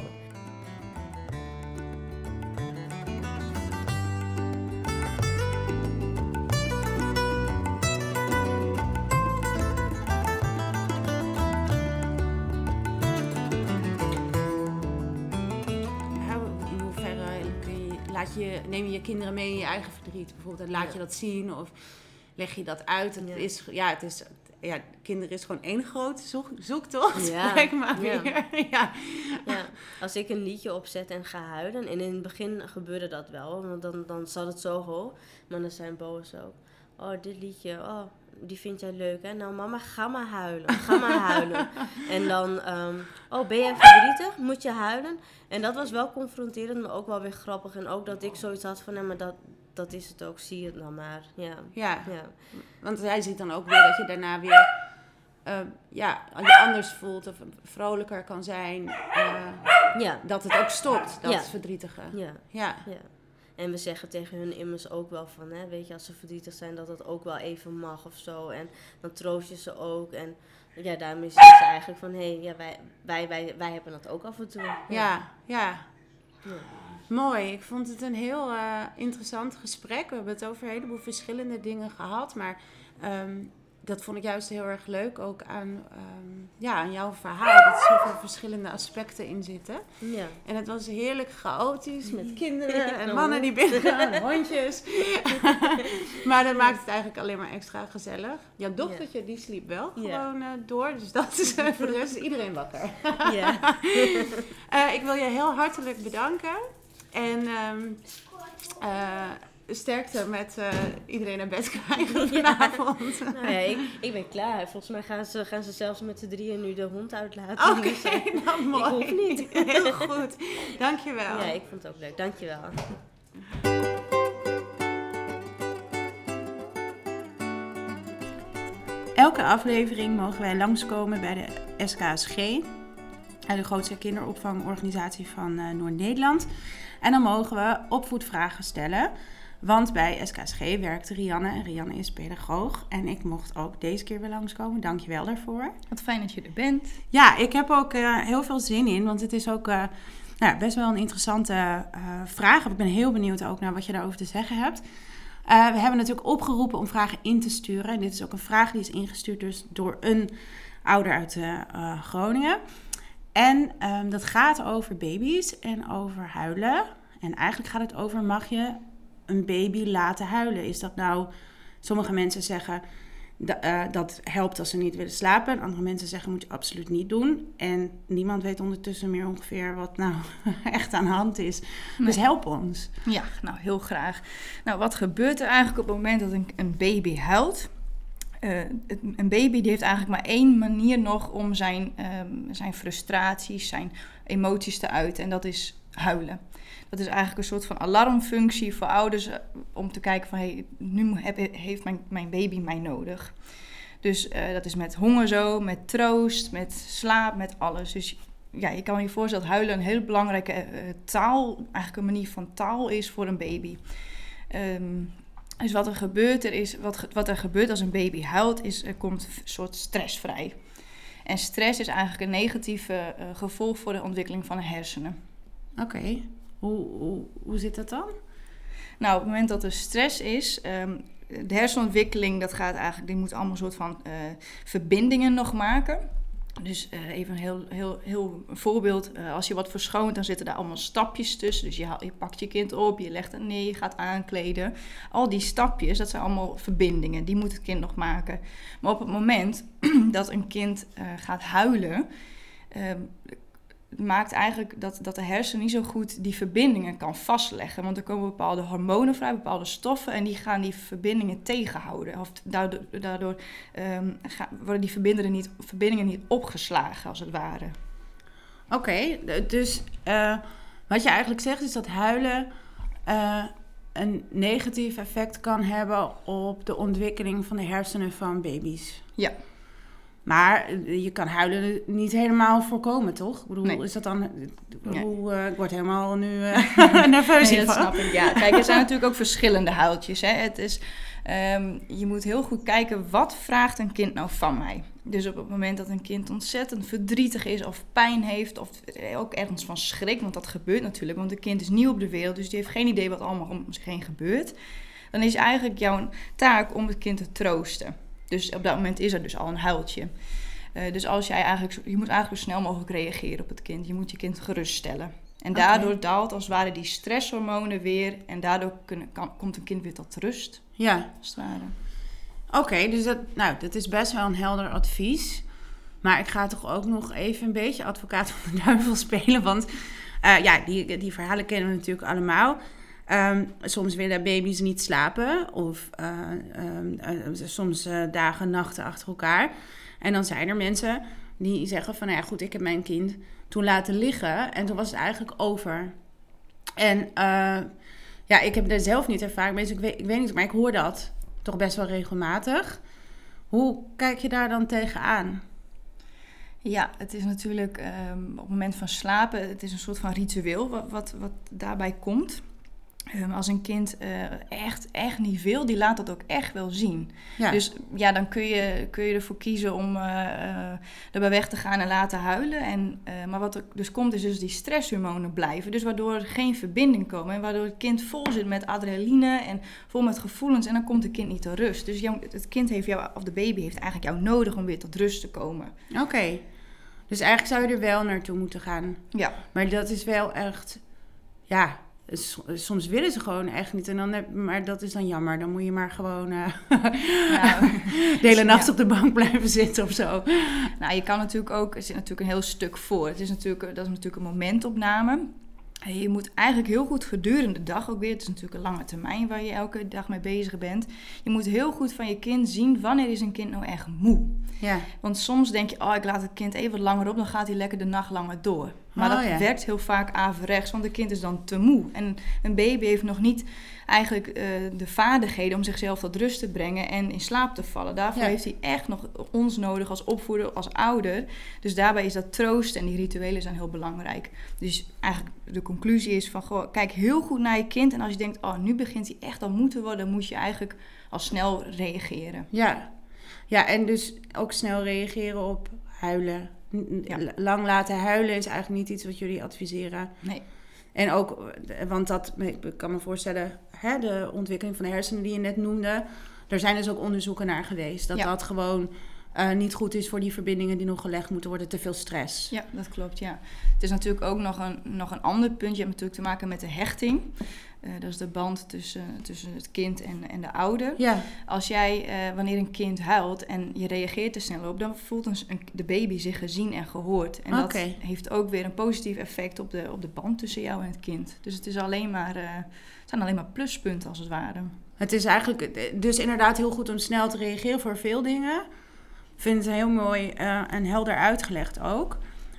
A: Neem je je kinderen mee in je eigen verdriet bijvoorbeeld en laat je dat zien of leg je dat uit. Het, is, ja, het is ja, kinderen is gewoon één grote zoek, zoektocht. Ja. maar weer. Ja.
B: ja. Als ik een liedje opzet en ga huilen, en in het begin gebeurde dat wel, want dan, dan zat het zo hoog. Maar dan zijn boos ook. Oh, dit liedje, oh, die vind jij leuk, hè? Nou, mama, ga maar huilen. Ga maar huilen. en dan, um, oh, ben jij verdrietig? Moet je huilen? En dat was wel confronterend, maar ook wel weer grappig. En ook dat ik zoiets had van, nee, maar dat, dat is het ook, zie het dan maar. Ja.
A: ja. ja. Want hij ziet dan ook weer dat je daarna weer uh, ja, je anders voelt of vrolijker kan zijn. Uh, ja. Dat het ook stopt, dat ja. verdrietige.
B: Ja. Ja. ja. En we zeggen tegen hun immers ook wel van, hè, weet je, als ze verdrietig zijn, dat het ook wel even mag of zo. En dan troost je ze ook. En ja, daarmee zeggen ze eigenlijk van, hé, hey, ja, wij, wij, wij, wij hebben dat ook af en toe.
A: Ja, ja. ja. Mooi, ik vond het een heel uh, interessant gesprek. We hebben het over een heleboel verschillende dingen gehad. Maar um, dat vond ik juist heel erg leuk ook aan um,
C: ja, aan jouw verhaal. Dat er zoveel verschillende aspecten in zitten.
B: Ja.
C: En het was heerlijk chaotisch met kinderen en mannen die binnengaan en hondjes. maar dat maakt het eigenlijk alleen maar extra gezellig. Jouw dochtertje die sliep wel gewoon uh, door. Dus dat is uh, voor de rest is iedereen wakker. ja. uh, ik wil je heel hartelijk bedanken. En um, sterkte met uh, iedereen naar bed krijgen vanavond.
B: Ja. nou ja, ik, ik, ben klaar. Volgens mij gaan ze, gaan ze zelfs met de drieën nu de hond uitlaten.
C: Oké, okay, dus, nou mooi.
B: Ik hoef niet.
C: Heel goed. Dankjewel.
B: Ja, ik vond het ook leuk. Dankjewel.
A: Elke aflevering mogen wij langskomen bij de SKSG, de grootste kinderopvangorganisatie van uh, Noord-Nederland. En dan mogen we opvoedvragen stellen. Want bij SKSG werkte Rianne en Rianne is pedagoog. En ik mocht ook deze keer weer langskomen. Dank je wel daarvoor.
D: Wat fijn dat je er bent.
A: Ja, ik heb ook uh, heel veel zin in. Want het is ook uh, nou, best wel een interessante uh, vraag. Ik ben heel benieuwd ook naar wat je daarover te zeggen hebt. we hebben natuurlijk opgeroepen om vragen in te sturen. En dit is ook een vraag die is ingestuurd dus door een ouder uit Groningen. En um, dat gaat over baby's en over huilen. En eigenlijk gaat het over: mag je een baby laten huilen? Is dat nou. Sommige mensen zeggen dat, uh, dat helpt als ze niet willen slapen. En andere mensen zeggen moet je absoluut niet doen. En niemand weet ondertussen meer ongeveer wat nou echt aan de hand is. Nee. Dus help ons.
D: Ja, nou heel graag. Nou, wat gebeurt er eigenlijk op het moment dat een, een baby huilt? Uh, een baby die heeft eigenlijk maar één manier nog om zijn, um, zijn frustraties, zijn emoties te uiten. En dat is huilen. Dat is eigenlijk een soort van alarmfunctie voor ouders eh, om te kijken van hey, nu heb, heeft mijn, mijn baby mij nodig. Dus uh, dat is met honger zo, met troost, met slaap, met alles. Dus ja, je kan je voorstellen dat huilen een heel belangrijke uh, taal, eigenlijk een manier van taal is voor een baby. Um, dus wat er gebeurt, er is, wat, wat er gebeurt als een baby huilt, is er komt een soort stress vrij. En stress is eigenlijk een negatieve gevolg voor de ontwikkeling van de hersenen.
A: Oké. Hoe, hoe, hoe zit dat dan?
D: Nou, op het moment dat er stress is, um, de hersenontwikkeling, dat gaat eigenlijk, die moet allemaal een soort van uh, verbindingen nog maken. Dus uh, even een heel, heel, heel voorbeeld. Uh, als je wat verschoont, dan zitten daar allemaal stapjes tussen. Dus je, je pakt je kind op, je legt het neer, je gaat aankleden. Al die stapjes, dat zijn allemaal verbindingen. Die moet het kind nog maken. Maar op het moment dat een kind gaat huilen, maakt eigenlijk dat, dat de hersen niet zo goed die verbindingen kan vastleggen. Want er komen bepaalde hormonen vrij, bepaalde stoffen, en die gaan die verbindingen tegenhouden. Of daardoor, daardoor um, gaan, worden die verbindingen niet, verbindingen niet opgeslagen, als het ware.
A: Oké, okay, dus uh, wat je eigenlijk zegt is dat huilen uh, een negatief effect kan hebben op de ontwikkeling van de hersenen van baby's.
D: Ja.
A: Maar je kan huilen niet helemaal voorkomen, toch? Ik bedoel, nee. is dat dan... Hoe, uh, ik word helemaal nu uh, nerveus
D: nee, dat snap ik, ja. Kijk, er zijn natuurlijk ook verschillende huiltjes. Hè. Het is, um, je moet heel goed kijken, wat vraagt een kind nou van mij? Dus op het moment dat een kind ontzettend verdrietig is of pijn heeft... of ook ergens van schrik, want dat gebeurt natuurlijk. Want een kind is nieuw op de wereld, dus die heeft geen idee wat allemaal om zich heen gebeurt. Dan is eigenlijk jouw taak om het kind te troosten. Dus op dat moment is er dus al een huiltje. Uh, dus als jij eigenlijk, je moet eigenlijk zo snel mogelijk reageren op het kind. Je moet je kind geruststellen. En daardoor daalt als het ware die stresshormonen weer. En daardoor kunnen, kan, komt een kind weer tot rust.
A: Ja.
D: Als het ware.
A: Oké, okay, dus dat, nou, dat is best wel een helder advies. Maar ik ga toch ook nog even een beetje advocaat van de duivel spelen. Want uh, ja, die, die verhalen kennen we natuurlijk allemaal. Um, soms willen baby's niet slapen of uh, um, uh, soms uh, dagen, nachten achter elkaar. En dan zijn er mensen die zeggen van, nou ja goed, ik heb mijn kind toen laten liggen en toen was het eigenlijk over. En ja, ik heb er zelf niet ervaring mee, dus ik weet, ik weet niet, maar ik hoor dat toch best wel regelmatig. Hoe kijk je daar dan tegenaan?
D: Ja, het is natuurlijk um, op het moment van slapen, het is een soort van ritueel wat, wat, wat daarbij komt. Um, als een kind uh, echt, echt niet wil, die laat dat ook echt wel zien. Ja. Dus ja, dan kun je, kun je ervoor kiezen om uh, uh, erbij weg te gaan en laten huilen. En, maar wat er dus komt, is dus die stresshormonen blijven. Dus waardoor er geen verbinding komen. En waardoor het kind vol zit met adrenaline en vol met gevoelens. En dan komt het kind niet tot rust. Dus jou, het kind heeft jou, of de baby heeft eigenlijk jou nodig om weer tot rust te komen.
C: Oké. Dus eigenlijk zou je er wel naartoe moeten gaan.
D: Ja.
C: Maar dat is wel echt, ja, soms willen ze gewoon echt niet. En dan heb, maar dat is dan jammer. Dan moet je maar gewoon uh, ja. de hele nacht op de bank blijven zitten of zo.
D: Nou, je kan natuurlijk ook, er zit natuurlijk een heel stuk voor. Het is natuurlijk, dat is natuurlijk een momentopname. Je moet eigenlijk heel goed gedurende de dag ook weer, het is natuurlijk een lange termijn waar je elke dag mee bezig bent. Je moet heel goed van je kind zien wanneer is een kind nou echt moe.
C: Ja.
D: Want soms denk je, oh ik laat het kind even wat langer op, dan gaat hij lekker de nacht langer door. Maar oh, dat werkt heel vaak averechts, want het kind is dan te moe. En een baby heeft nog niet eigenlijk uh, de vaardigheden om zichzelf tot rust te brengen en in slaap te vallen. Daarvoor heeft hij echt nog ons nodig als opvoeder, als ouder. Dus daarbij is dat troost en die rituelen zijn heel belangrijk. Dus eigenlijk de conclusie is van, goh, kijk heel goed naar je kind. En als je denkt, oh, nu begint hij echt al moe te worden, dan moet je eigenlijk al snel reageren.
C: Ja, ja en dus ook snel reageren op huilen. Lang laten huilen is eigenlijk niet iets wat jullie adviseren.
D: Nee.
C: En ook, want dat, ik kan me voorstellen, hè, de ontwikkeling van de hersenen die je net noemde. Er zijn dus ook onderzoeken naar geweest. Dat dat gewoon uh, niet goed is voor die verbindingen die nog gelegd moeten worden. Te veel stress.
D: Ja, dat klopt, ja. Het is natuurlijk ook nog een, nog een ander punt. Je hebt natuurlijk te maken met de hechting. Uh, dat is de band tussen, tussen het kind en, en de ouder.
C: Ja.
D: Als jij, uh, wanneer een kind huilt en je reageert er snel op, dan voelt een, de baby zich gezien en gehoord. En dat heeft ook weer een positief effect op de, op de band tussen jou en het kind. Dus het is alleen maar, uh, het zijn alleen maar pluspunten als het ware.
C: Het is eigenlijk dus inderdaad heel goed om snel te reageren voor veel dingen. Ik vind het heel mooi en helder uitgelegd ook.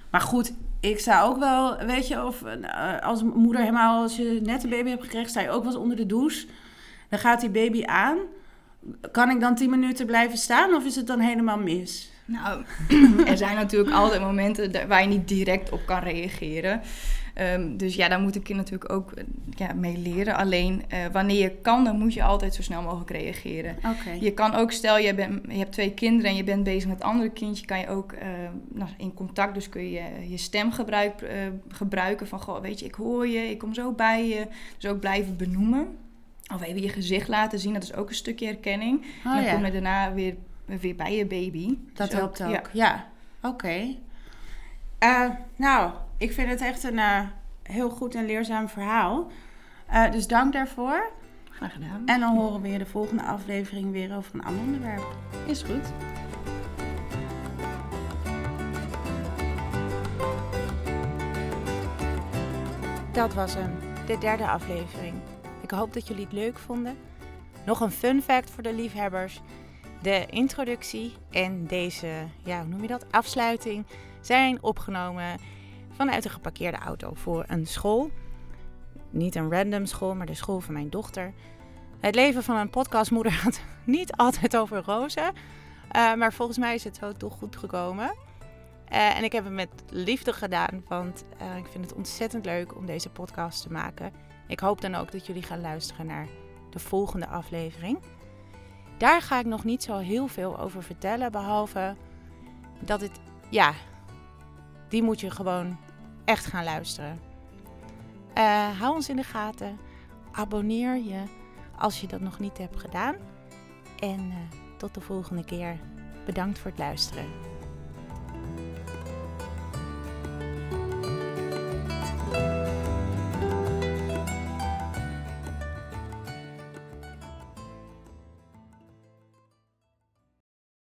C: Maar goed, ik sta ook wel, weet je, of uh, als moeder helemaal, als je net een baby hebt gekregen, sta je ook wel eens onder de douche. Dan gaat die baby aan. Kan ik dan tien minuten blijven staan of is het dan helemaal mis?
D: Nou, er zijn natuurlijk altijd momenten waar je niet direct op kan reageren. Um, dus ja, daar moet ik natuurlijk ook eh, ja, mee leren. Alleen uh, wanneer je kan, dan moet je altijd zo snel mogelijk reageren.
C: Okay.
D: Je kan ook, stel je, bent, je hebt twee kinderen en je bent bezig met een andere kindje, kan je ook uh, nou, in contact, dus kun je je stem gebruik, gebruiken van, goh, weet je, ik hoor je, ik kom zo bij je. Dus ook blijven benoemen. Of even je gezicht laten zien, dat is ook een stukje herkenning. Oh, en dan kom je daarna weer, weer bij je baby.
C: Dat dus helpt ook, ja. ja. Oké. Okay. nou, ik vind het echt een uh, heel goed en leerzaam verhaal. Uh, dus dank daarvoor.
D: Graag gedaan.
C: En dan horen we je de volgende aflevering weer over een ander onderwerp.
D: Is goed.
A: Dat was hem, de derde aflevering. Ik hoop dat jullie het leuk vonden. Nog een fun fact voor de liefhebbers. De introductie en deze, ja, hoe noem je dat, afsluiting zijn opgenomen vanuit een geparkeerde auto voor een school. Niet een random school, maar de school van mijn dochter. Het leven van een podcastmoeder gaat niet altijd over rozen. Uh, maar volgens mij is het zo toch goed gekomen. Uh, en ik heb het met liefde gedaan, want uh, ik vind het ontzettend leuk om deze podcast te maken. Ik hoop dan ook dat jullie gaan luisteren naar de volgende aflevering. Daar ga ik nog niet zo heel veel over vertellen, behalve dat het, ja, die moet je gewoon echt gaan luisteren. Uh, hou ons in de gaten. Abonneer je als je dat nog niet hebt gedaan. En uh, tot de volgende keer. Bedankt voor het luisteren.